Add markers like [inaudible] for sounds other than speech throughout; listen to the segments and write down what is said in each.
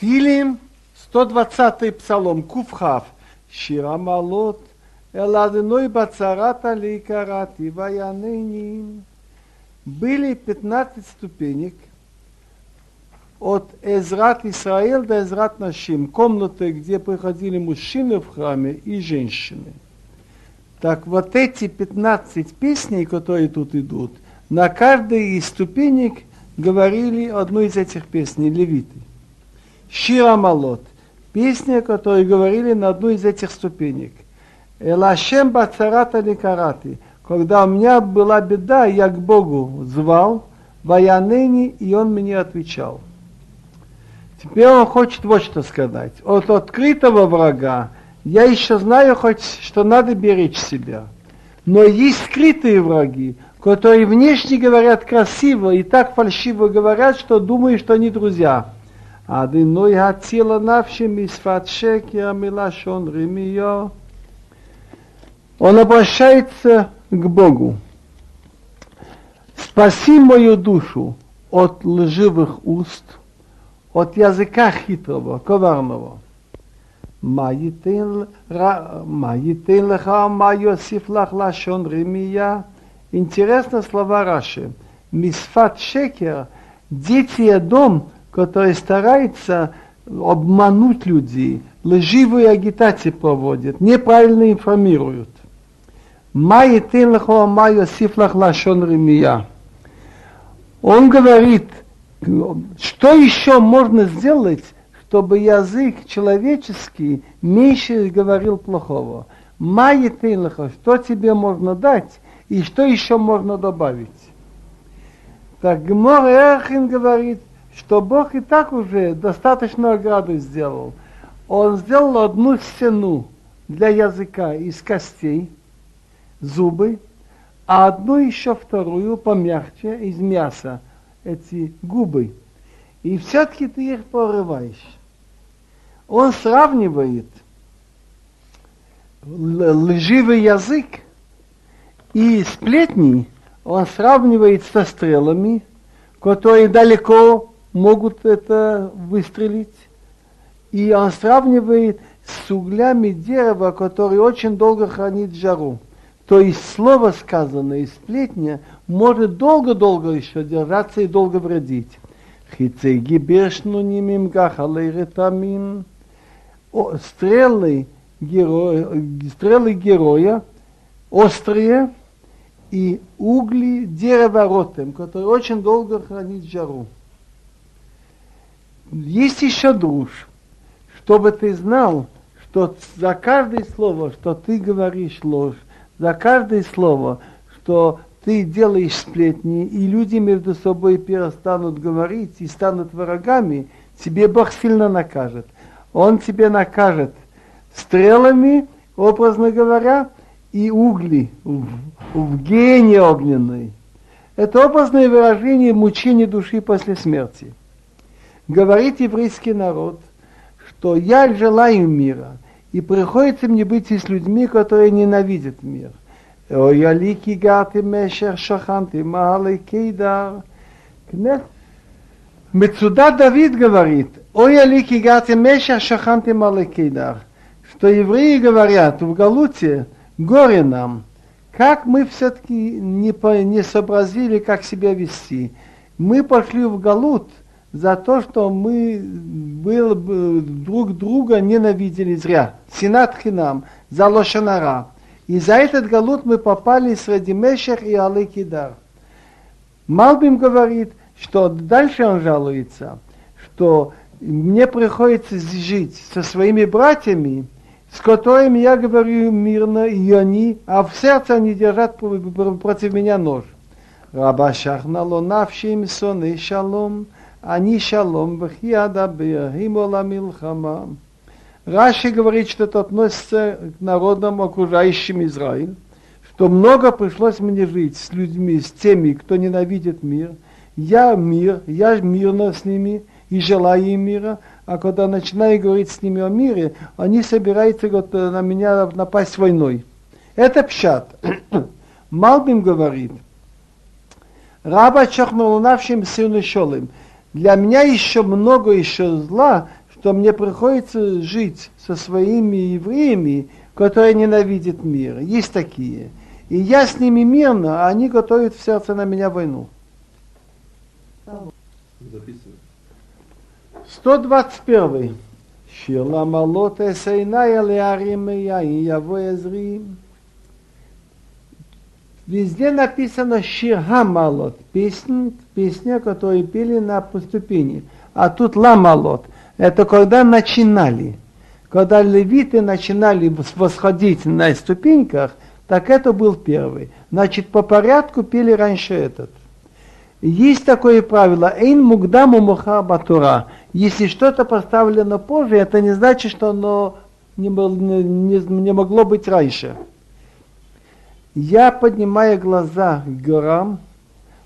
Тилим, 120-й псалом, Куфхав, Ширамалот, Эладыной Бацарата Лейкарати, Ваяныним. Были 15 ступенек от Эзрат Исраил до Эзрат Нашим, комнаты, где приходили мужчины в храме и женщины. Так вот эти 15 песней, которые тут идут, на каждой из ступенек говорили одну из этих песней, левиты. Шира Малот, песня, которые говорили на одну из этих ступенек. Элашем Бацарата Ликарати, когда у меня была беда, я к Богу звал, Ваянени, и он мне отвечал. Теперь он хочет вот что сказать. От открытого врага я еще знаю хоть, что надо беречь себя. Но есть скрытые враги, которые внешне говорят красиво и так фальшиво говорят, что думаю, что они друзья. Адиной хацила навшим мисфат шекера милашон ремио. Он обращается к Богу. Спаси мою душу от лживых уст, от языка хитрого, коварного. מה ייתן לך, מה יוסיף לך לשון רמייה? Интересно слова Раши. Мисфат шекер, дети дом, который старается обмануть людей, лживую агитацию проводят, неправильно информируют. Он говорит, что еще можно сделать, чтобы язык человеческий меньше говорил плохого. Май лахо, что тебе можно дать, и что еще можно добавить. Так Гмор Эрхин говорит, что Бог и так уже достаточно ограду сделал. Он сделал одну стену для языка из костей, зубы, а одну еще вторую помягче из мяса, эти губы. И все-таки ты их порываешь. Он сравнивает лживый язык и сплетни, он сравнивает со стрелами, которые далеко могут это выстрелить. И он сравнивает с углями дерева, которые очень долго хранит жару. То есть слово сказанное из сплетня может долго-долго еще держаться и долго вредить. Хицеги бешну нимим гахалейретамим. Стрелы героя, стрелы героя острые и угли дерева ротем, которые очень долго хранит жару. Есть еще душ, чтобы ты знал, что за каждое слово, что ты говоришь ложь, за каждое слово, что ты делаешь сплетни, и люди между собой перестанут говорить и станут врагами, тебе Бог сильно накажет. Он тебе накажет стрелами, образно говоря, и угли в, в гене огненной. Это образное выражение мучения души после смерти. Говорит еврейский народ, что я желаю мира – и приходится мне быть с людьми, которые ненавидят мир. Ой, алики гати мешер шаханти махалей кейдар. Мецуда Давид говорит, ой, алики гати мешер шаханти махалей кейдар. Что евреи говорят в Галуте, горе нам, как мы все-таки не, не сообразили, как себя вести. Мы пошли в Галут – за то, что мы был, друг друга ненавидели зря. Синат хинам, за лошанара. И за этот галут мы попали среди Мешех и Алы Кидар. Малбим говорит, что дальше он жалуется, что мне приходится жить со своими братьями, с которыми я говорю мирно, и они, а в сердце они держат против меня нож. Раба шахна лонавшим сон и шалом, они шалом, вахиада бирхимола милхама. Раши говорит, что это относится к народам, окружающим Израиль, что много пришлось мне жить с людьми, с теми, кто ненавидит мир. Я мир, я мирно с ними и желаю им мира, а когда начинаю говорить с ними о мире, они собираются вот, на меня напасть войной. Это пшат. [coughs] Малбим говорит, Раба чахнулнавшим сыну шолым. Для меня еще много еще зла, что мне приходится жить со своими евреями, которые ненавидят мир. Есть такие. И я с ними мирно, а они готовят в сердце на меня войну. 121. Шила малоте сейная леариме я и яво язрим. Везде написано Шир Хамалот, песня, песня, которую пели на поступении. А тут Ламалот. Это когда начинали. Когда левиты начинали восходить на ступеньках, так это был первый. Значит, по порядку пели раньше этот. Есть такое правило, эйн мугдаму муха батура. Если что-то поставлено позже, это не значит, что оно не, не, не могло быть раньше. Я поднимаю глаза к горам,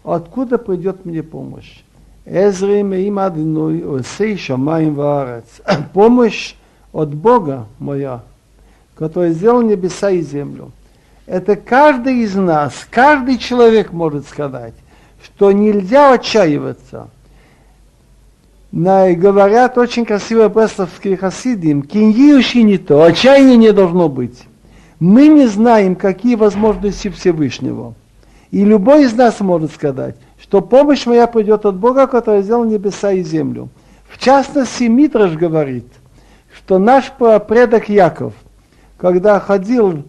откуда придет мне помощь. Эзрим им адной осей шамаем ваарец. [clears throat] Помощь от Бога моя, который сделал небеса и землю. Это каждый из нас, каждый человек может сказать, что нельзя отчаиваться. На, говорят очень красиво бресловские хасидим, киньюши не то, отчаяния не должно быть. Мы не знаем, какие возможности Всевышнего. И любой из нас может сказать, что помощь моя придет от Бога, который сделал небеса и землю. В частности, Митраш говорит, что наш предок Яков, когда ходил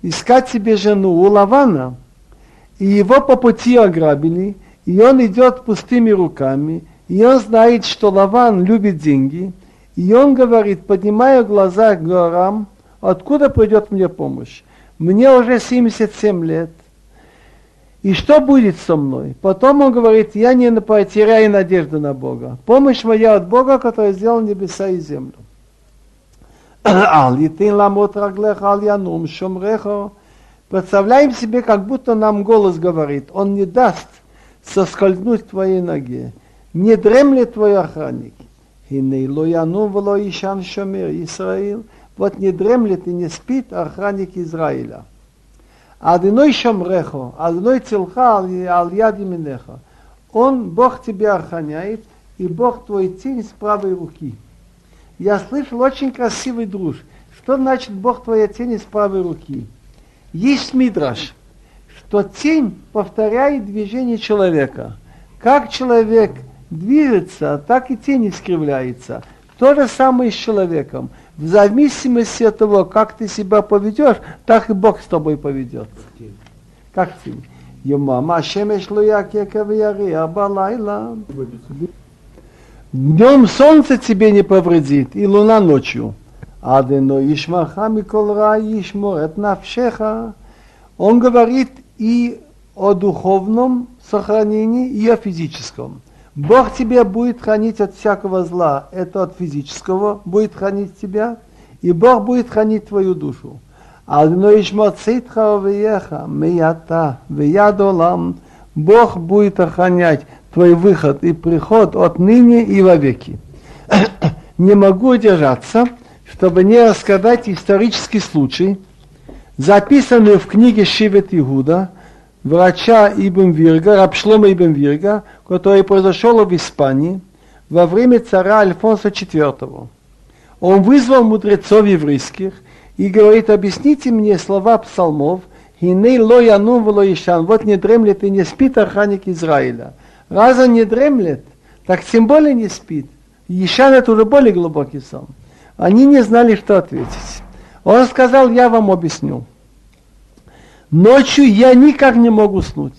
искать себе жену у Лавана, и его по пути ограбили, и он идет пустыми руками, и он знает, что Лаван любит деньги, и он говорит, поднимая глаза к горам, откуда придет мне помощь? Мне уже 77 лет, и что будет со мной? Потом он говорит, я не потеряю надежду на Бога. Помощь моя от Бога, который сделал небеса и землю. [clears throat] Представляем себе, как будто нам голос говорит, он не даст соскользнуть твоей ноге. Не дремлет твой охранник. Израиль. Вот не дремлет и не спит охранник Израиля. Адиной шамрехо, адиной цилха ал яд. Он, Бог тебя охраняет, и Бог твой тень с правой руки. Я слышал очень красивый друж. Что значит Бог твоя тень с правой руки? Есть мидраш, что тень повторяет движение человека. Как человек движется, так и тень искривляется. То же самое с человеком. В зависимости от того, как ты себя поведешь, так и Бог с тобой поведет. Как ты? Йомама шемеш луяк балайла. Днем солнце тебе не повредит, и луна ночью. Адено ишмаха микол ра ишморет навшеха. Он говорит и о духовном сохранении, и о физическом. Бог тебя будет хранить от всякого зла, это от физического будет хранить тебя, и Бог будет хранить твою душу. Бог будет охранять твой выход и приход от ныне и вовеки. [coughs] Не могу удержаться, чтобы не рассказать исторический случай, записанный в книге Шивет Игуда, врача Ибн Вирга, Рабшлома Ибн Вирга, который произошел в Испании во время царя Альфонса IV. Он вызвал мудрецов еврейских и говорит, объясните мне слова псалмов, «Хиней ло янум вло ишан», вот не дремлет и не спит охранник Израиля. Раз он не дремлет, так тем более не спит. Ишан это уже более глубокий сон. Они не знали, что ответить. Он сказал, я вам объясню. Ночью я никак не могу уснуть.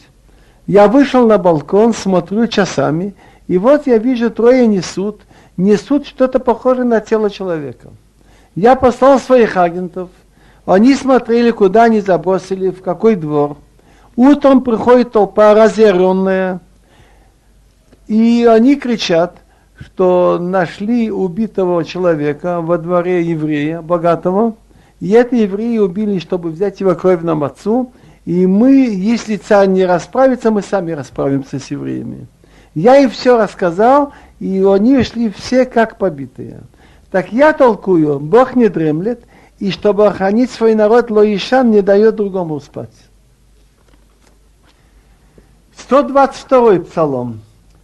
Я вышел на балкон, смотрю часами, и вот я вижу, трое несут, несут что-то похожее на тело человека. Я послал своих агентов, они смотрели, куда они забросили, в какой двор. Утром приходит толпа разъяренная, и они кричат, что нашли убитого человека во дворе еврея, богатого, и это евреи убили, чтобы взять его кровь на мацу. И мы, если царь не расправится, мы сами расправимся с евреями. Я им все рассказал, и они шли все как побитые. Так я толкую, Бог не дремлет, и чтобы охранить свой народ, Лоишан не дает другому спать. 122 псалом.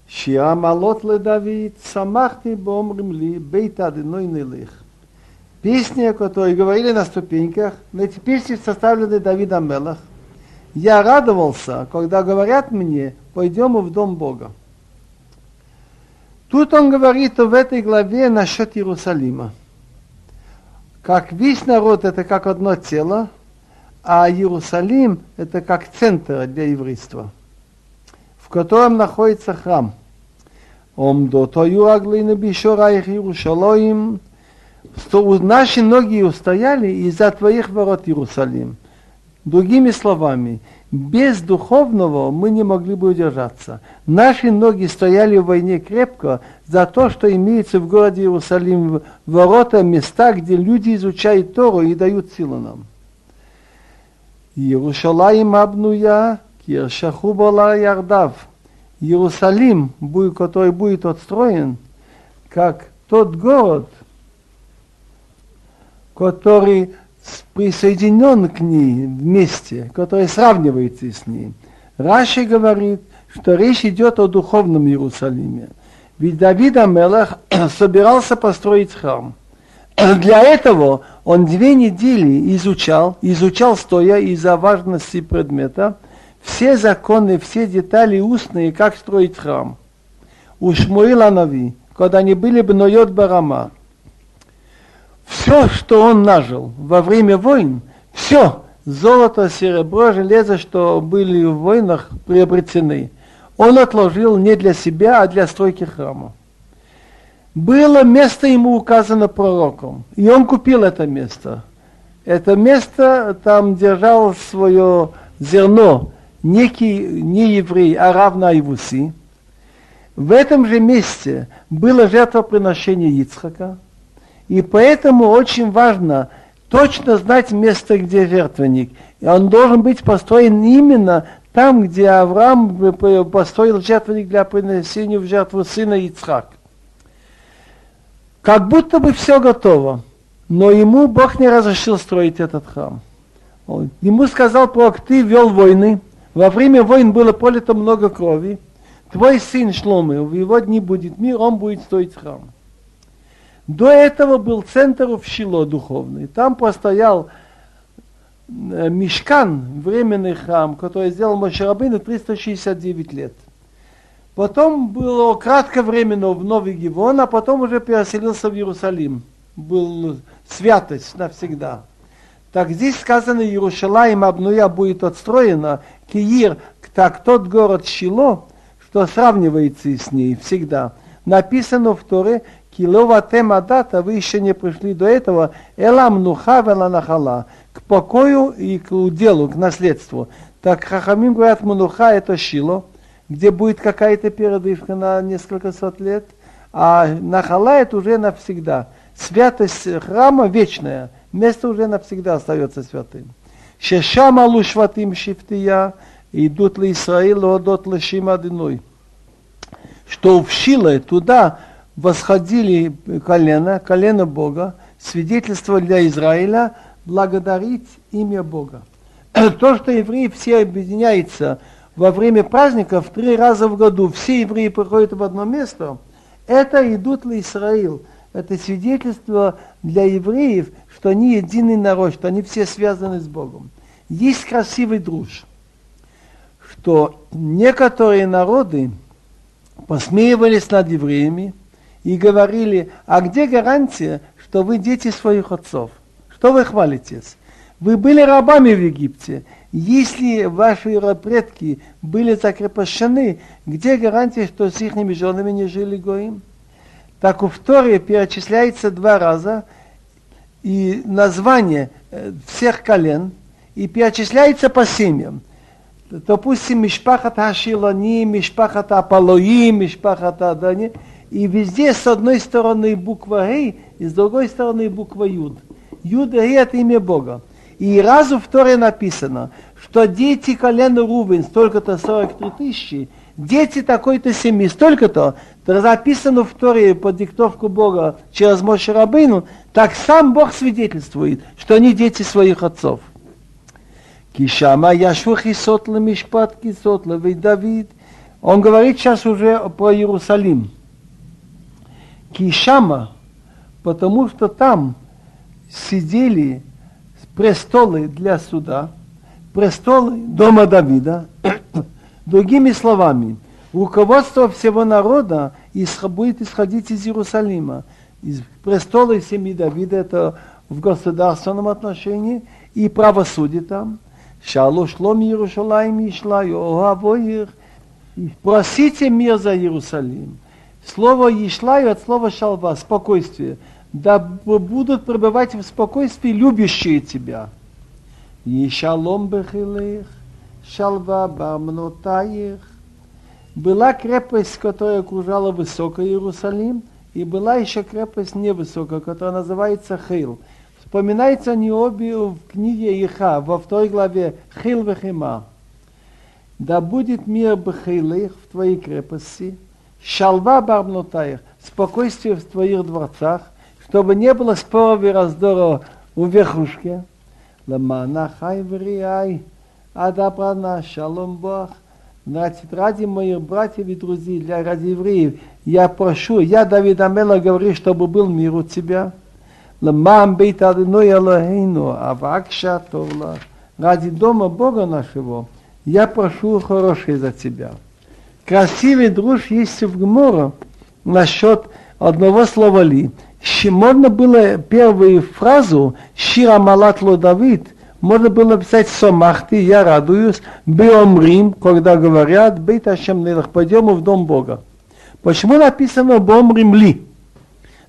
Шиа малот ле Давид, самахти бомрим ли, бейт адыной нелих. Песни, которые говорили на ступеньках, но теперь составлены Давидом Мелах. Я радовался, когда говорят мне, пойдем в дом Бога. Тут он говорит в этой главе насчет Иерусалима. Как весь народ это как одно тело, а Иерусалим это как центр для еврейства, в котором находится храм. Омдот Аюаглина Бишораих Иерушалоим, наши ноги устояли из-за твоих ворот Иерусалим. Другими словами, без духовного мы не могли бы удержаться. Наши ноги стояли в войне крепко за то, что имеется в городе Иерусалим ворота, места, где люди изучают Тору и дают силу нам. Иерушалаим обнуя, киршаху была ярдав. Иерусалим, который будет отстроен, как тот город, который присоединен к ней вместе, который сравнивается с ней. Раши говорит, что речь идет о духовном Иерусалиме. Ведь Давид Амелах [clears throat] собирался построить храм. [clears throat] Для этого он две недели изучал, изучал стоя из-за важности предмета, все законы, все детали устные, как строить храм. У Шмуила Нави, когда они были Бноет Барама, все, что он нажил во время войн, все, золото, серебро, железо, что были в войнах приобретены, он отложил не для себя, а для стройки храма. Было место ему указано пророком, и он купил это место. Это место там держал свое зерно некий не еврей, а равно Айвуси. В этом же месте было жертвоприношение Ицхака – и поэтому очень важно точно знать место, где жертвенник. И он должен быть построен именно там, где Авраам построил жертвенник для принесения в жертву сына Ицхак. Как будто бы все готово, но ему Бог не разрешил строить этот храм. Ему сказал Пророк, ты вел войны, во время войн было пролито много крови, твой сын Шломы, в его дни будет мир, он будет строить храм. До этого был центр в Шило духовный. Там постоял э, Мешкан, временный храм, который сделал Мошерабейну 369 лет. Потом было кратковременно в Новый Гивон, а потом уже переселился в Иерусалим. Был святость навсегда. Так здесь сказано, Иерушалаим обнуя будет отстроена, Киир, так тот город Шило, что сравнивается с ней всегда. Написано в Торе, Килова тема дата, вы еще не пришли до этого, элам нуха нахала, к покою и к уделу, к наследству. Так Хахамим говорят, мануха это шило, где будет какая-то передышка на несколько сот лет, а нахала это уже навсегда. Святость храма вечная, место уже навсегда остается святым. Шешам алу шватим шифтия, идут ли Исраил, одот лешим одиной. Что в Шиле туда восходили колено, колено Бога, свидетельство для Израиля благодарить имя Бога. [clears throat] То, что евреи все объединяются во время праздников три раза в году, все евреи приходят в одно место, это идут ли Израиль. Это свидетельство для евреев, что они единый народ, что они все связаны с Богом. Есть красивый друж, что некоторые народы посмеивались над евреями, и говорили, а где гарантия, что вы дети своих отцов? Что вы хвалитесь? Вы были рабами в Египте. Если ваши предки были закрепощены, где гарантия, что с их женами не жили гоим? Так у Торе перечисляется два раза и название э, всех колен, и перечисляется по семьям. Допустим, Мишпахат Хашилони, Мишпахат Аполои, Мишпахат Адани – и везде с одной стороны буква Гей, и с другой стороны буква Юд. Юд и это имя Бога. И разу в Торе написано, что дети колена Рубин столько-то 43 тысячи, дети такой-то семьи столько-то, то записано в Торе по диктовку Бога через Моше Рабыну, так сам Бог свидетельствует, что они дети своих отцов. Кишама яшву хисот мишпат кисот Давид, Он говорит сейчас уже про Иерусалим. Кишама, потому что там сидели престолы для суда, престолы дома Давида. [coughs] Другими словами, руководство всего народа будет исходить из Иерусалима. Из престола семьи Давида это в государственном отношении и правосудие там. Шалу шлом Иерушалаем и шлаю, Просите мир за Иерусалим. Слово Ишлаю от слова шалва, спокойствие. Да будут пребывать в спокойствии любящие тебя. И шалом бехилых, шалва бамнотаих. Была крепость, которая окружала высокий Иерусалим, и была еще крепость невысокая, которая называется Хил. Вспоминается они обе в книге Иха, во второй главе Хил Вехима. Да будет мир Бехилых в твоей крепости, шалва бармнутаих, спокойствие в твоих дворцах, чтобы не было споров и раздора у верхушки. Ламана хай вриай, адабрана шалом бах. Значит, ради моих братьев и друзей, для ради евреев, я прошу, я Давид Амела говорю, чтобы был мир у тебя. Ламам бейт адыной Элохейну, авакша товла. Ради дома Бога нашего, я прошу хорошее за тебя. Красивый друж есть в Гмора насчет одного слова ли. Можно было первую фразу «Шира малатло Давид» можно было писать «Сомахти», «Я радуюсь», «Беомрим», когда говорят «Бейт Ашем Нелах», «Пойдем в дом Бога». Почему написано «Беомрим ли»?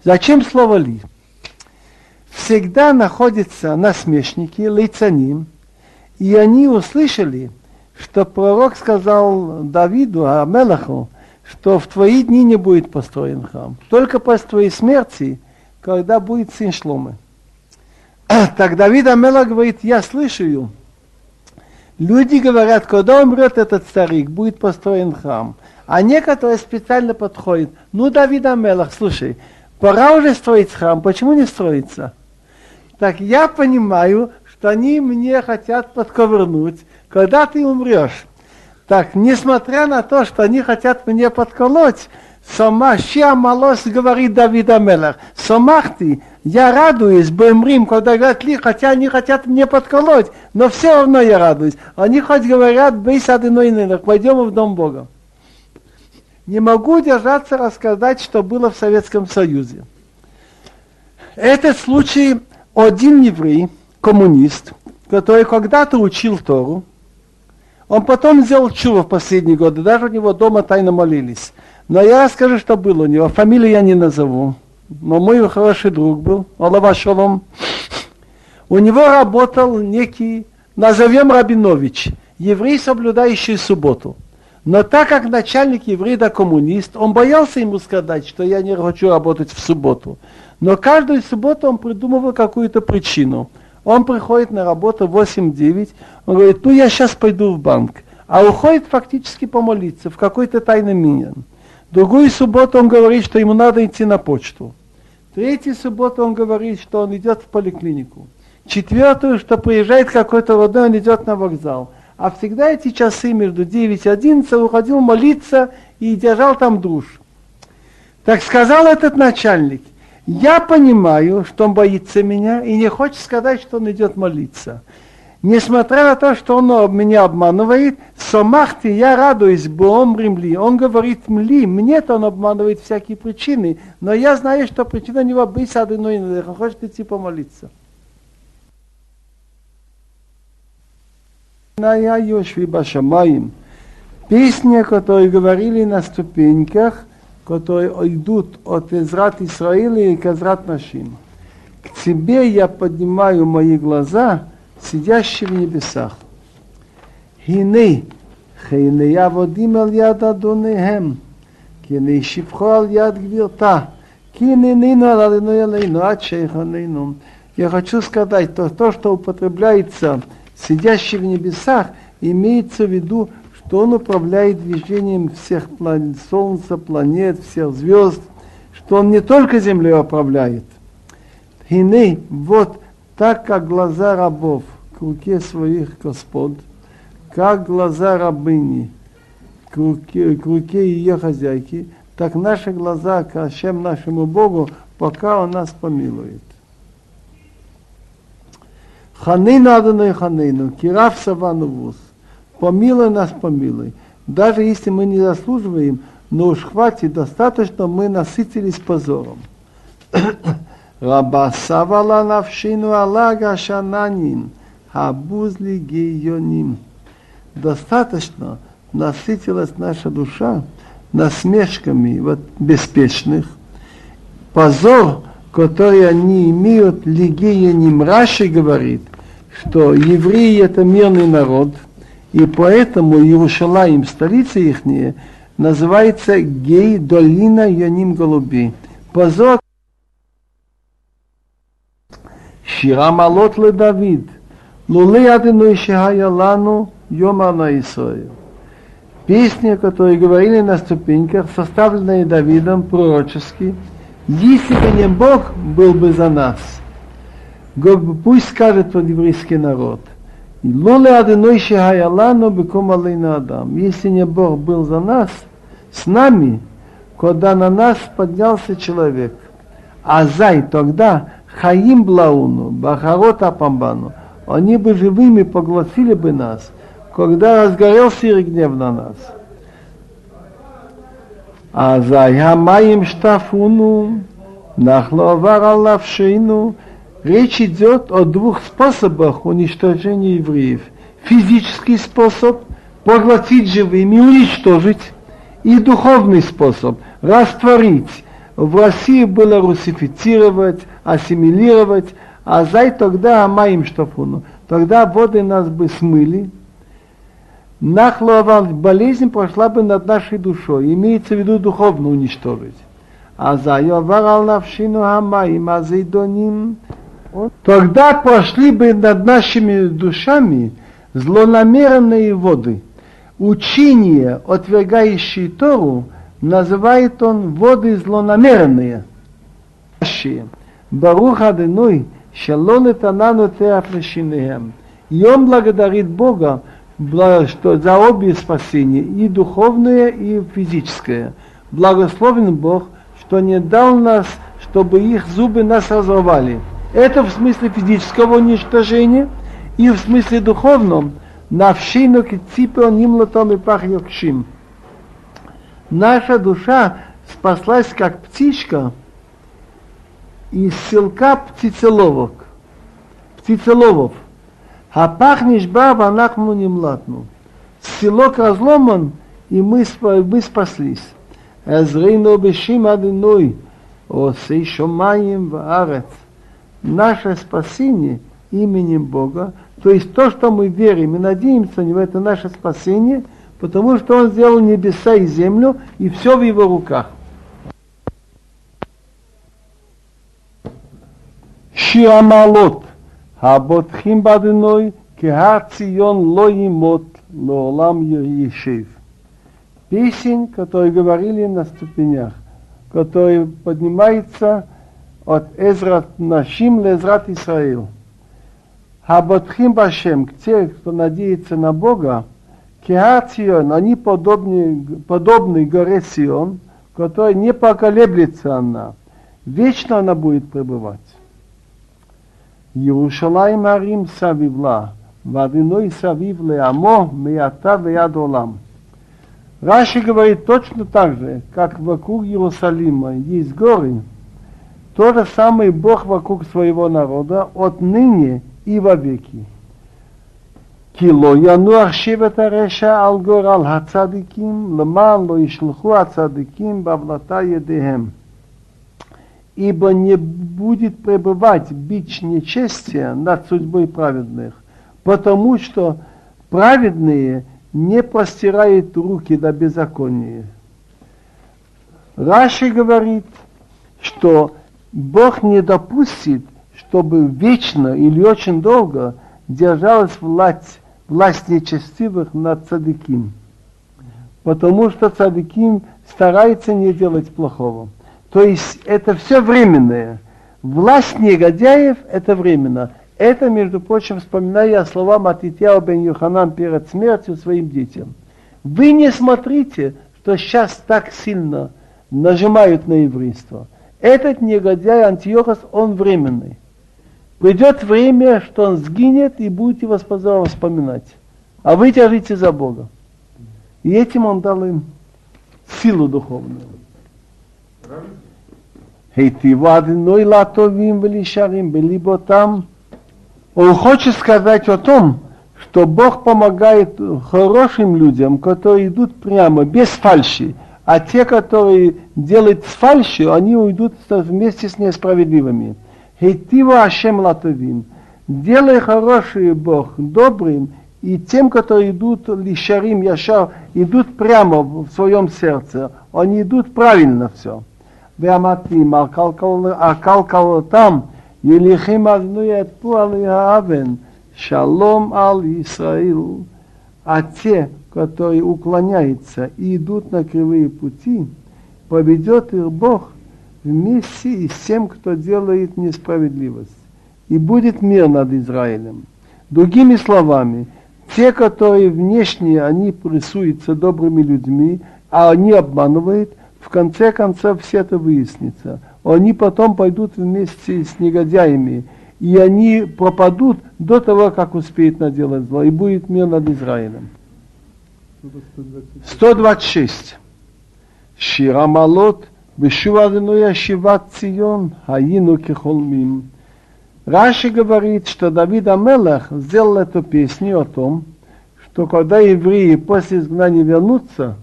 Зачем слово «ли»? Всегда находятся насмешники, лицаним, и они услышали, что пророк сказал Давиду, Амелаху, что в твои дни не будет построен храм. Только после твоей смерти, когда будет сын Шломы. [clears throat] Так Давид Амела говорит, я слышу, люди говорят, когда умрет этот старик, будет построен храм. А некоторые специально подходят, ну, Давид Амелах, слушай, пора уже строить храм, почему не строится? Так я понимаю, что они мне хотят подковырнуть, когда ты умрешь. Так, несмотря на то, что они хотят мне подколоть, сама ща малос говорит Давид Амелах, ты, я радуюсь, Бемрим, когда говорят ли, хотя они хотят мне подколоть, но все равно я радуюсь. Они хоть говорят, бейс адыной пойдем в дом Бога. Не могу держаться рассказать, что было в Советском Союзе. Этот случай один еврей, коммунист, который когда-то учил Тору, он потом сделал чува в последние годы, даже у него дома тайно молились. Но я расскажу, что было у него. Фамилию я не назову. Но мой хороший друг был, Алава Шалом. У него работал некий, назовем Рабинович, еврей, соблюдающий субботу. Но так как начальник еврей да коммунист, он боялся ему сказать, что я не хочу работать в субботу. Но каждую субботу он придумывал какую-то причину. Он приходит на работу 8-9, он говорит, ну я сейчас пойду в банк. А уходит фактически помолиться в какой-то тайный миньян. Другую субботу он говорит, что ему надо идти на почту. Третью субботу он говорит, что он идет в поликлинику. Четвертую, что приезжает какой-то родной, он идет на вокзал. А всегда эти часы между 9 и 11 уходил молиться и держал там душ. Так сказал этот начальник – я понимаю, что он боится меня и не хочет сказать, что он идет молиться. Несмотря на то, что он меня обманывает, Сомахти, я радуюсь, Бом Римли. Он говорит мли, мне-то он обманывает всякие причины, но я знаю, что причина у него быть одной, он хочет идти помолиться. Песня, которую говорили на ступеньках, которые идут от Израт Исраиля и к Израт Нашим. К тебе я поднимаю мои глаза, сидящие в небесах. Хиней, хейнея водим ал яд адонеем, киней шипхо ал яд гвирта, киней нино ал алиной алейну, ад шейханейну. Я хочу сказать, то, то, что употребляется сидящий в небесах, имеется в виду что он управляет движением всех планет, Солнца, планет, всех звезд, что он не только Землей управляет. Хины, вот так как глаза рабов к руке своих господ, как глаза рабыни к руке, к руке ее хозяйки, так наши глаза к Ашем нашему Богу, пока Он нас помилует. Ханейну Адонai Ханейну, Кирав Савану Вуз. Помилуй нас, помилуй. Даже если мы не заслуживаем, но уж хватит, достаточно мы насытились позором. [coughs] Раба Навшину Алага Шананин, Абузли Гейоним. Достаточно насытилась наша душа насмешками вот, беспечных. Позор, который они имеют, Лигеяним Раши говорит, что евреи это мирный народ, и поэтому Иерушалаим, столица их, называется Гей Долина Яним Голуби. Позор шира малот ле Давид. Лулы адыну и шихаялану йомана Исоя. Песня, которую говорили на ступеньках, составленная Давидом пророчески, если бы не Бог был бы за нас, пусть скажет под еврейский народ – если не Бог был за нас, с нами, когда на нас поднялся человек. А зай тогда Хаим Блауну, Бахарот Апамбану, они бы живыми поглотили бы нас, когда разгорелся их гнев на нас. А за Ямаим Штафуну, Нахловар Аллавшину, речь идет о двух способах уничтожения евреев. Физический способ – поглотить живыми, уничтожить, и духовный способ – растворить, в России было русифицировать, ассимилировать, а зай тогда маим штафуну. Тогда воды нас бы смыли. Нахловал болезнь прошла бы над нашей душой. Имеется в виду духовно уничтожить. А за Йоварал навшину хамаим азейдоним. Тогда прошли бы над нашими душами злонамеренные воды. Учение, отвергающие Тору, называет он воды злонамеренные. Барух Адыной, шалон этанану теафрешинеем. И он благодарит Бога что за обе спасения, и духовное, и физическое. Благословен Бог, что не дал нас, чтобы их зубы нас разорвали. Это в смысле физического уничтожения, и в смысле духовном. Навшину киципе нимлотом и пах йокшим наша душа спаслась как птичка из селка птицеловок, птицеловов. А пахнешь баба, нахму не млатну. Селок разломан, и мы, мы спаслись. Эзрейно бешим адыной, осей шомаем в арец наше спасение именем Бога, то есть то, что мы верим и надеемся на него, это наше спасение, потому что Он сделал небеса и землю, и все в Его руках. Шиамалот, Хаботхим Бадыной, Кехацион Лоимот, Лолам Ешив. Песень, которую говорили на ступенях, которая поднимается от Эзрат Нашим Лезрат Исраил. Хаботхим Башем, те, кто надеется на Бога, Кеацион, они подобны, подобны горе Сион, которая не поколеблется она. Вечно она будет пребывать. Иерушалаем Арим Савивла, Вавиной Савив Леамо, Меята Веяд Олам. Раши говорит точно так же, как вокруг Иерусалима есть горы, то же самое Бог вокруг своего народа отныне и вовеки. Кило яну аршивата реша алгор ал хацадиким, леман ло ишлуху ацадиким бавлата едехем. Ибо не будет пребывать бич нечестия над судьбой праведных, потому что праведные не простирают руки до беззакония. Раши говорит, что Бог не допустит, чтобы вечно или очень долго держалась власть власть нечестивых над цадыким. Потому что цадыким старается не делать плохого. То есть это все временное. Власть негодяев – это временно. Это, между прочим, вспоминаю я слова Матитьяу бен Юханан перед смертью своим детям. Вы не смотрите, что сейчас так сильно нажимают на еврейство. Этот негодяй Антиохос, он временный. Придет время, что он сгинет, и будете вас вспоминать. А вы тяжите за Бога. И этим он дал им силу духовную. Хейтива одной латовим были шарим, были там. Он хочет сказать о том, что Бог помогает хорошим людям, которые идут прямо, без фальши а те, которые делают с фальши, они уйдут вместе с несправедливыми. Хейтива Ашем Латовим. Делай хороший Бог добрым и тем, которые идут лишарим, яша, идут прямо в своем сердце. Они идут правильно все. Веаматим, акалкал а там, елихим агнуят пуали шалом ал Исраил. А те, которые уклоняются и идут на кривые пути, поведет их Бог вместе и с тем, кто делает несправедливость. И будет мир над Израилем. Другими словами, те, которые внешне, они рисуются добрыми людьми, а они обманывают, в конце концов все это выяснится. Они потом пойдут вместе с негодяями, и они пропадут до того, как успеют наделать зло, и будет мир над Израилем. 126. Шира Малот, Бешувадынуя Шиват Цион, Хаину Кехолмим. Раши говорит, что Давид Амелах сделал эту песню о том, что когда евреи после изгнания вернутся,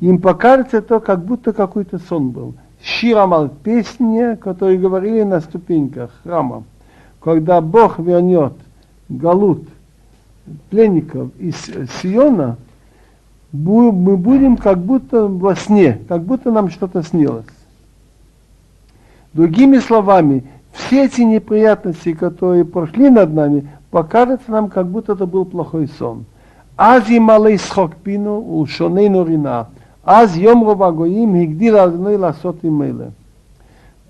им покажется то, как будто какой-то сон был. Ширамал песня, которые говорили на ступеньках храма когда Бог вернет Галут пленников из Сиона, мы будем как будто во сне, как будто нам что-то снилось. Другими словами, все эти неприятности, которые прошли над нами, покажется нам, как будто это был плохой сон. Аз и малый схокпину улшоней нурина. Аз йомру вагоим гигдир адной и мыле.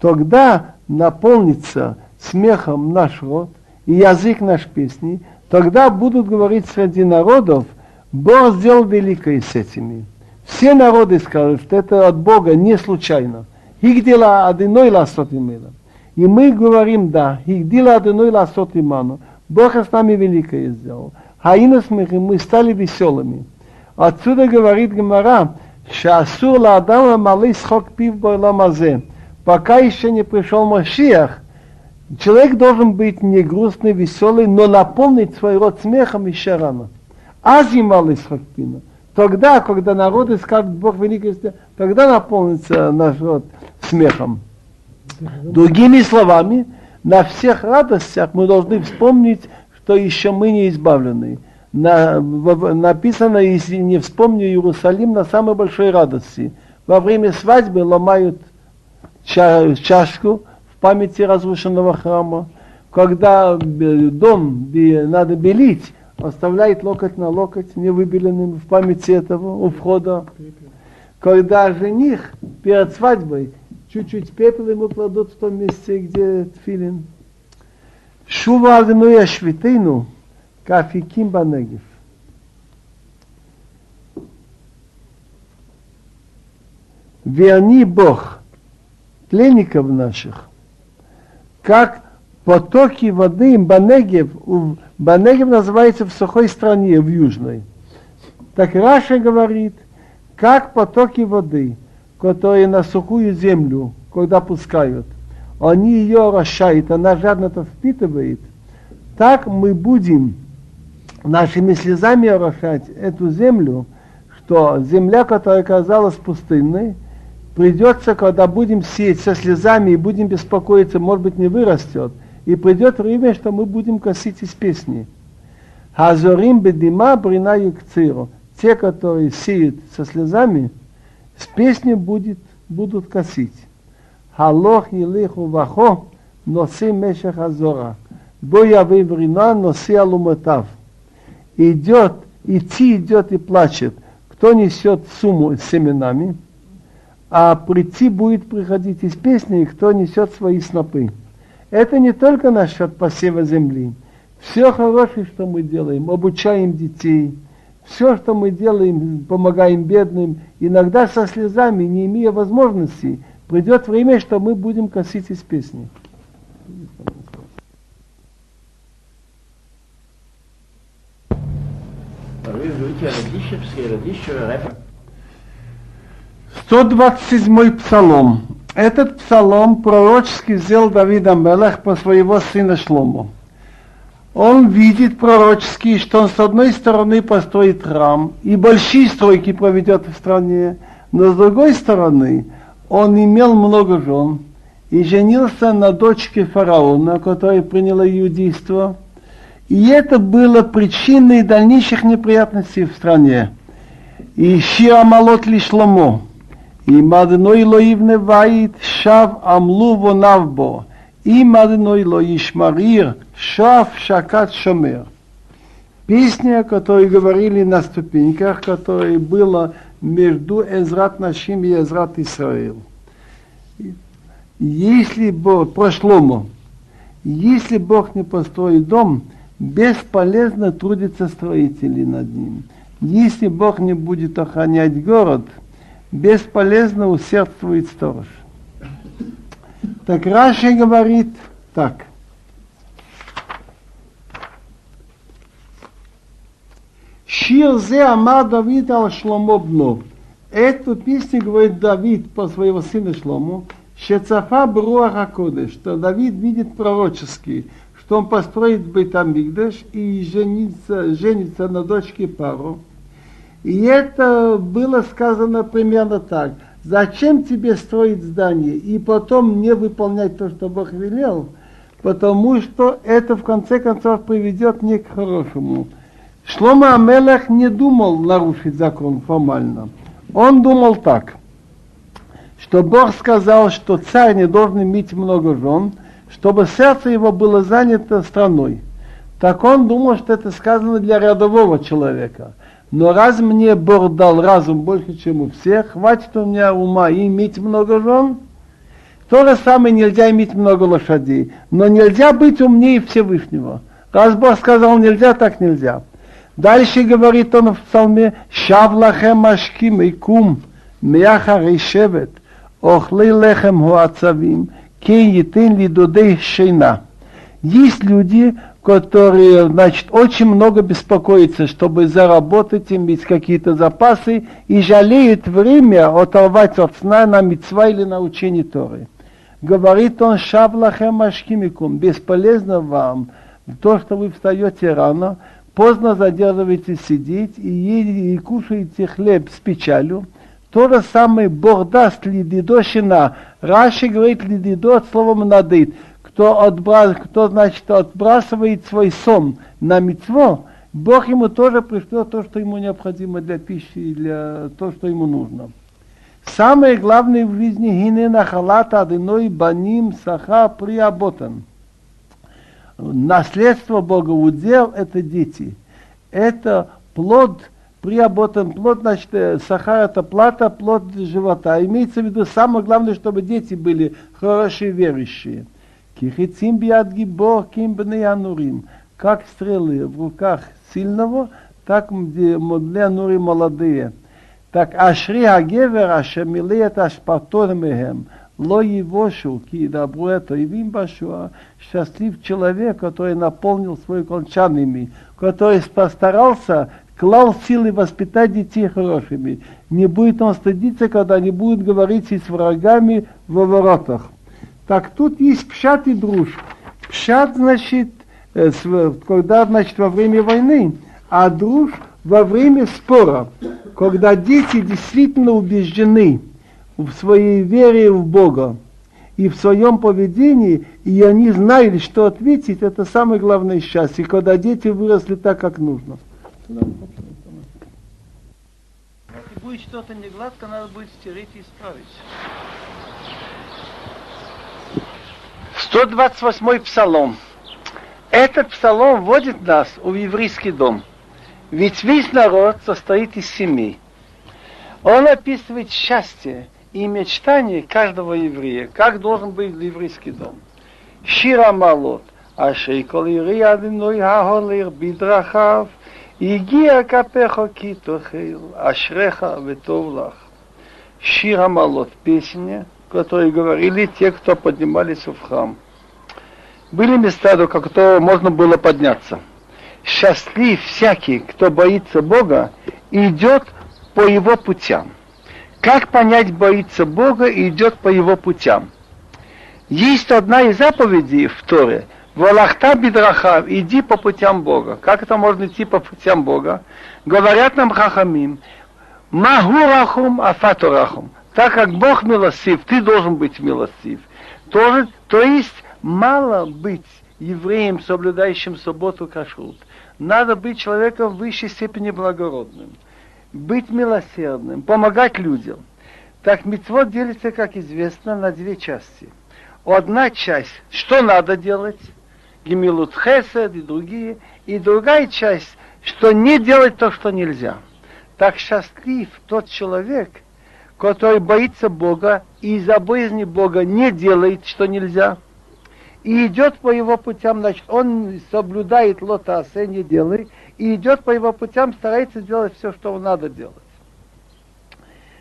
Тогда наполнится смехом наш род и язык наш песни, тогда будут говорить среди народов, Бог сделал великое с этими. Все народы скажут, что это от Бога не случайно. Хигдила одиной ласот имела. И мы говорим, да, Хигдила одиной ласот иману. Бог с нами великое сделал. Хаина смехи, мы стали веселыми. Отсюда говорит Гемара, שאסור לאדם למלא שחוק פיו בעולם הזה. Пока еще не пришел Машиах, человек должен быть не грустный, веселый, но наполнить свой рот смехом еще рано. Ази малый схокпина. Тогда, когда народы скажут Бог великий, тогда наполнится наш рот смехом. Другими словами, на всех радостях мы должны вспомнить, что еще мы не избавлены на, в, написано, если не вспомню Иерусалим на самой большой радости. Во время свадьбы ломают ча, чашку памяти разрушенного храма, когда э, дом надо белить, оставляет локоть на локоть не выбеленным в памяти этого у входа. Когда жених перед свадьбой чуть-чуть пепел ему кладут в том месте, где филин. Шува огнуя швитыну, кафиким банегев. Верни Бог тленников наших – как потоки воды Банегев, Банегев называется в сухой стране, в южной. Так Раша говорит, как потоки воды, которые на сухую землю, когда пускают, они ее орошают, она жадно это впитывает, так мы будем нашими слезами орошать эту землю, что земля, которая оказалась пустынной, придется, когда будем сеять со слезами и будем беспокоиться, может быть, не вырастет. И придет время, что мы будем косить из песни. Хазорим бедима брина юкциру. Те, которые сеют со слезами, с песней будет, будут косить. Халох елиху вахо носи мешах азора. Бо явы брина носи алумотав идет, идти идет и плачет, кто несет сумму с семенами, а прийти будет приходить из песни, и кто несет свои снопы. Это не только насчет посева земли. Все хорошее, что мы делаем, обучаем детей, все, что мы делаем, помогаем бедным, иногда со слезами, не имея возможности, придет время, что мы будем косить из песни. Рыжу, эти родища, пские. 127-й псалом. Этот псалом пророчески взял Давида Мелах по своего сына Шлому. Он видит пророчески, что он с одной стороны построит храм и большие стройки проведет в стране, но с другой стороны он имел много жен и женился на дочке фараона, которая приняла иудейство. И это было причиной дальнейших неприятностей в стране. И Шиамалот Лишломо. אם אדינוי לא יבנה בית, שב עמלו בוניו בו. אם אדינוי לא ישמר עיר, шав шакат шомер. Песня, которую говорили на ступеньках, которая была между Эзрат Нашим и Эзрат Исраил. Если Бог, прошлому, если Бог не построит дом, бесполезно трудятся строители над ним. Если Бог не будет охранять город – бесполезно усердствует сторож. Так Раши говорит так. Шир зе ама Давид ал Шломо. Эту песню говорит Давид по своего сына Шлому, Шецафа Бруаха Кодеш, что Давид видит пророчески, что он построит Бейтамигдаш и женится, женится на дочке Пару. И это было сказано примерно так. Зачем тебе строить здание и потом не выполнять то, что Бог велел? Потому что это в конце концов приведет не к хорошему. Шлома Амелах не думал нарушить закон формально. Он думал так, что Бог сказал, что царь не должен иметь много жен, чтобы сердце его было занято страной. Так он думал, что это сказано для рядового человека – но раз мне Бог дал разум больше, чем у всех, хватит у меня ума и иметь много жен. То же самое нельзя иметь много лошадей. Но нельзя быть умнее Всевышнего. Раз Бог сказал нельзя, так нельзя. Дальше говорит он в псалме, «Шавлахем ашким и кум, мяхарей шевет, охлей лехем хуацавим, кен етен ли додей шейна». Есть люди, которые, значит, очень много беспокоятся, чтобы заработать, иметь какие-то запасы, и жалеют время оторвать от сна на митцва или на учение Торы. Говорит он, шаблахем ашкимикум, бесполезно вам то, что вы встаете рано, поздно задерживаетесь сидеть и, едете, и кушаете хлеб с печалью, то же самое Бог даст лидидо шина. Раши говорит лидидо от слова надыт кто, отбрас, кто значит, отбрасывает свой сон на мецво, Бог ему тоже пришлет то, что ему необходимо для пищи для то, что ему нужно. Самое главное в жизни гине нахалата адыной баним саха приаботан. Наследство Бога удел – это дети. Это плод, приаботан плод, значит, э, саха – это плата, плод живота. Имеется в виду самое главное, чтобы дети были хорошие верующие – Кихицим биад гибор ким бней анурим. Как стрелы в руках сильного, так для анури молодые. Так ашри агевер ашемилеет ашпатор мехем. Ло его ки добру это и вимбашуа. Счастлив человек, который наполнил свой кончанами, который постарался клал силы воспитать детей хорошими. Не будет он стыдиться, когда они будут говорить с врагами в воротах. Так тут есть пшат и друж. Пшат, значит, э, когда, значит, во время войны, а друж во время спора, когда дети действительно убеждены в своей вере в Бога и в своем поведении, и они знали, что ответить, это самое главное счастье, когда дети выросли так, как нужно. Если будет что-то не гладко, надо будет стереть и исправить. 128 псалом. Этот псалом вводит нас в еврейский дом. Ведь весь народ состоит из семей. Он описывает счастье и мечтание каждого еврея, как должен быть еврейский дом. Шира Малот, Ашейкол Ириадиной Аголир Бидрахав, Игия Капехо Китохил, Ашреха Ветовлах. Шира Малот, песня, которую говорили те, кто поднимались в храм. Были места, до которого можно было подняться. Счастлив всякий, кто боится Бога, идет по его путям. Как понять, боится Бога и идет по его путям? Есть одна из заповедей в Торе. Валахта бидрахав, иди по путям Бога. Как это можно идти по путям Бога? Говорят нам хахамим, магурахум афатурахум. Так как Бог милостив, ты должен быть милостив. Тоже, то есть мало быть евреем, соблюдающим субботу кашрут. Надо быть человеком в высшей степени благородным быть милосердным, помогать людям. Так митцвот делится, как известно, на две части. Одна часть, что надо делать, Гемилут Хесед и другие, и другая часть, что не делать то, что нельзя. Так счастлив тот человек, который боится Бога и из-за боязни Бога не делает, что нельзя, и идет по его путям, значит, он соблюдает лота асе, не делает, и идет по его путям, старается делать все, что надо делать.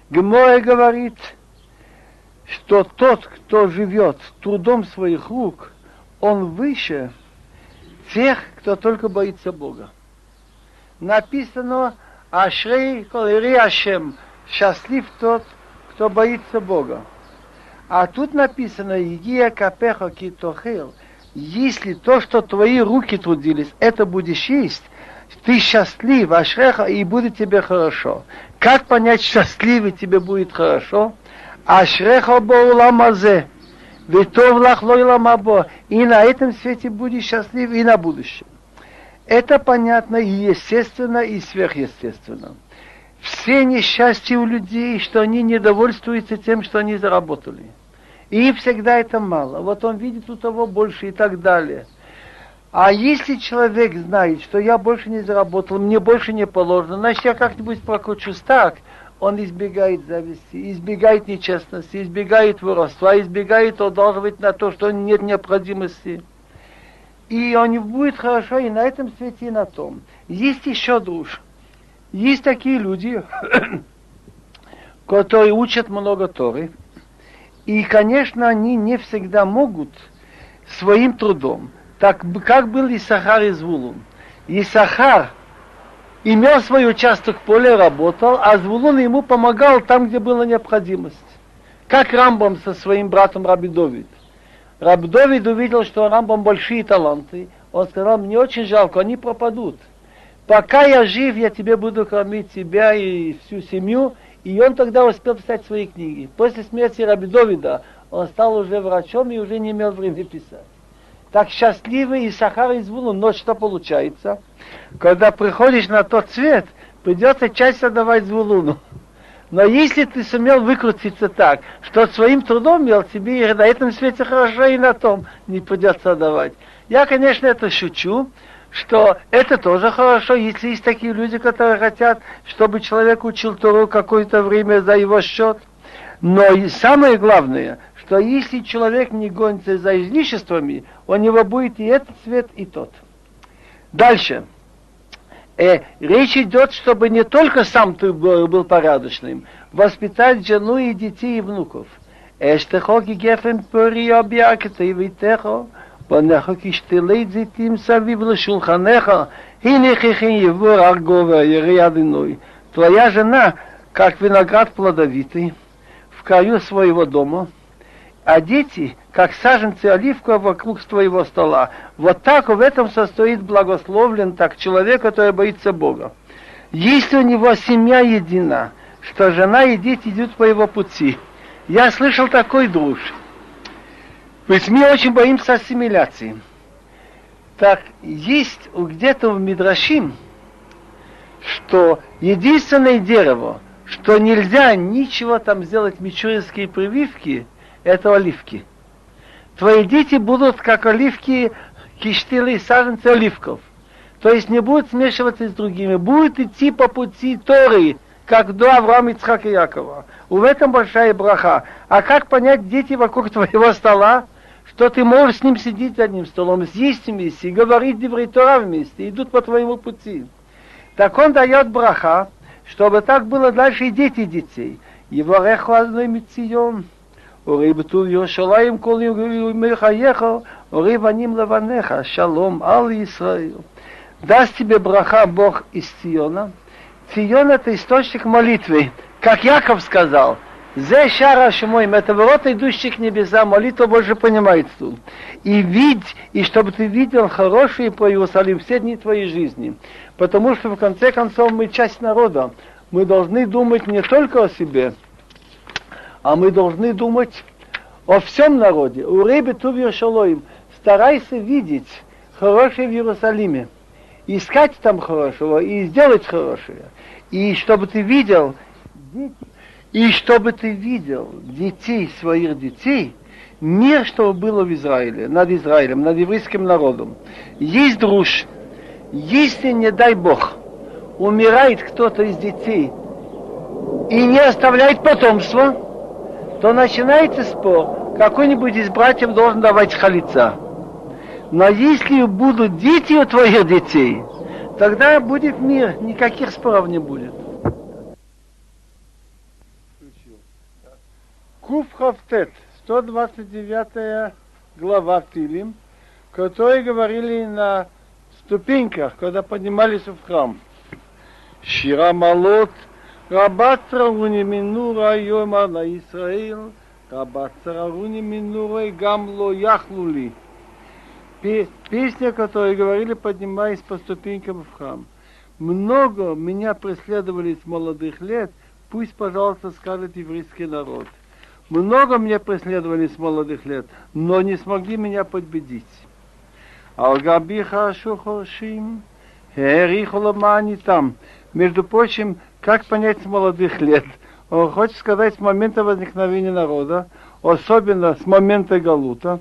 Гемоя говорит, что тот, кто живет трудом своих рук, он выше тех, кто только боится Бога. Написано Ашрей Колери Ашем, счастлив тот, кто боится Бога. А тут написано Игия Капеха Китохил, если то, что твои руки трудились, это будешь есть, ты счастлив, ашреха, и будет тебе хорошо. Как понять, счастливый тебе будет хорошо? Ашреха боуламазе, витов лахлой ламабо, и на этом свете будешь счастлив, и на будущем. Это понятно и естественно, и сверхъестественно. Все несчастья у людей, что они недовольствуются тем, что они заработали. И всегда это мало. Вот он видит у того больше и так далее. А если человек знает, что я больше не заработал, мне больше не положено, значит я как-нибудь прокручусь так, он избегает зависти, избегает нечестности, избегает воровства, избегает одалживать на то, что нет необходимости. И он будет хорошо и на этом свете, и на том. Есть еще душ. Есть такие люди, [coughs] которые учат много Торы. И, конечно, они не всегда могут своим трудом так как был Исахар из Звулун? Исахар имел свой участок поля, работал, а Звулун ему помогал там, где была необходимость. Как Рамбам со своим братом Рабидовид. Рабидовид увидел, что Рамбам большие таланты. Он сказал, мне очень жалко, они пропадут. Пока я жив, я тебе буду кормить тебя и всю семью. И он тогда успел писать свои книги. После смерти Рабидовида он стал уже врачом и уже не имел времени писать так счастливый и Сахар и Звулун. Но что получается? Когда приходишь на тот цвет, придется часть отдавать Звулуну. Но если ты сумел выкрутиться так, что своим трудом мел тебе и на этом свете хорошо, и на том не придется отдавать. Я, конечно, это шучу, что это тоже хорошо, если есть такие люди, которые хотят, чтобы человек учил Туру какое-то время за его счет. Но и самое главное, что если человек не гонится за излишествами, у него будет и этот цвет, и тот. Дальше. Э, речь идет, чтобы не только сам ты был, был порядочным, воспитать жену и детей и внуков. Эштехо гефен пори объякта и витехо, פניך כשתלי זיתים סביב לשולחנך, הנה ככן יבור הרגובה, ירא אדינוי. Твоя жена, как виноград плодовитый, в краю своего дома, а дети, как саженцы оливка вокруг твоего стола. Вот так в этом состоит благословлен так человек, который боится Бога. Если у него семья едина, что жена и дети идут по его пути. Я слышал такой друж. Ведь мы очень боимся ассимиляции. Так есть где-то в Мидрашим, что единственное дерево, что нельзя ничего там сделать мичуринские прививки – это оливки. Твои дети будут как оливки, киштили, саженцы оливков. То есть не будут смешиваться с другими, будут идти по пути Торы, как до Авраама, Ицхака и Якова. В этом большая браха. А как понять дети вокруг [laughs] твоего стола, что ты можешь с ним сидеть одним столом, съесть вместе, говорить Деврей Тора вместе, идут по твоему пути. Так он дает браха, чтобы так было дальше и дети детей. Его рехлазный мицион. Ори бетув Йошалаем кол Михаехал, וראה בנים לבניך, שלום, על ישראל. Даст тебе ברכה Бог из Циона. Цион это источник молитвы. Как Яков сказал, זה שער השמים, это ворота, идущие к небесам, молитва больше понимает тут. И видь, и чтобы ты видел хорошие по Иерусалим все дни твоей жизни. Потому что в конце концов мы часть народа. Мы должны думать не только о себе, а мы должны думать о всем народе. У Ребе Тув Шалоим. Старайся видеть хорошее в Иерусалиме. Искать там хорошего и сделать хорошее. И чтобы ты видел и чтобы ты видел детей, своих детей, мир, что было в Израиле, над Израилем, над еврейским народом. Есть друж, если, не дай Бог, умирает кто-то из детей и не оставляет потомства, то начинается спор, какой-нибудь из братьев должен давать халица. Но если будут дети у твоих детей, тогда будет мир, никаких споров не будет. Куфхавтет, 129 глава Тилим, которые говорили на ступеньках, когда поднимались в храм. Шира Малот, Рабат Царауни Минура Йома на Исраил, Рабат Царауни Минура Гамло Яхлули. Песня, которые говорили, поднимаясь по ступенькам в храм. Много меня преследовали с молодых лет, пусть, пожалуйста, скажет еврейский народ – много меня преследовали с молодых лет, но не смогли меня победить. Алгабиха Шухошим, Эрихоламани там. Между прочим, как понять с молодых лет? Он хочет сказать с момента возникновения народа, особенно с момента Галута.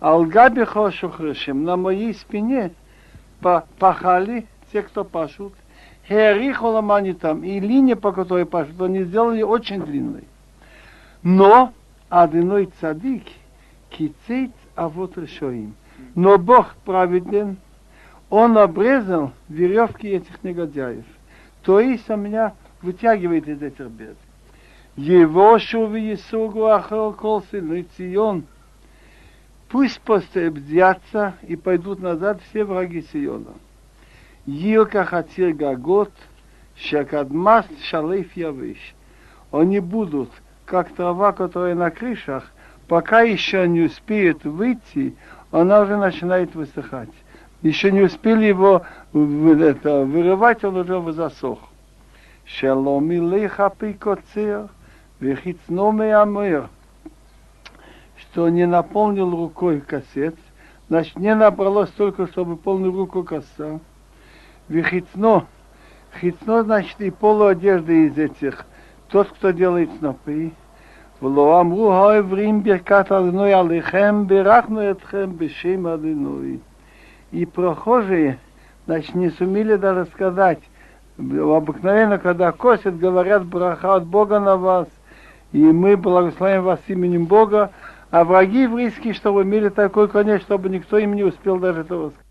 Алгабиха Шухошим, на моей спине пахали те, кто пашут. Херихоламани там. И линия, по которой пашут, они сделали очень длинной. Но одиной цадик кицейц авот решоим. Но Бог праведен, он обрезал веревки этих негодяев. То есть он меня вытягивает из этих бед. Его шуви Исугу ахал кол Цион. Пусть постебдятся и пойдут назад все враги Сиона. Йилка хатир гагот, шакадмас шалейф явиш. Они будут как трава, которая на крышах, пока еще не успеет выйти, она уже начинает высыхать. Еще не успели его это, вырывать, он уже засох. Шалом илейха меамыр, что не наполнил рукой кассет, значит, не набралось столько, чтобы полную руку коса. Вехицно, хицно, значит, и полуодежды из этих тот, кто делает снопы, ולא אמרו העברים ברכת אדינוי עליכם, בירכנו אתכם בשם אדינוי. И прохожие, значит, не сумели даже сказать, обыкновенно, когда косят, говорят браха от Бога на вас, и мы благословим вас именем Бога, а враги еврейские, чтобы имели такой конец, чтобы никто им не успел даже этого сказать.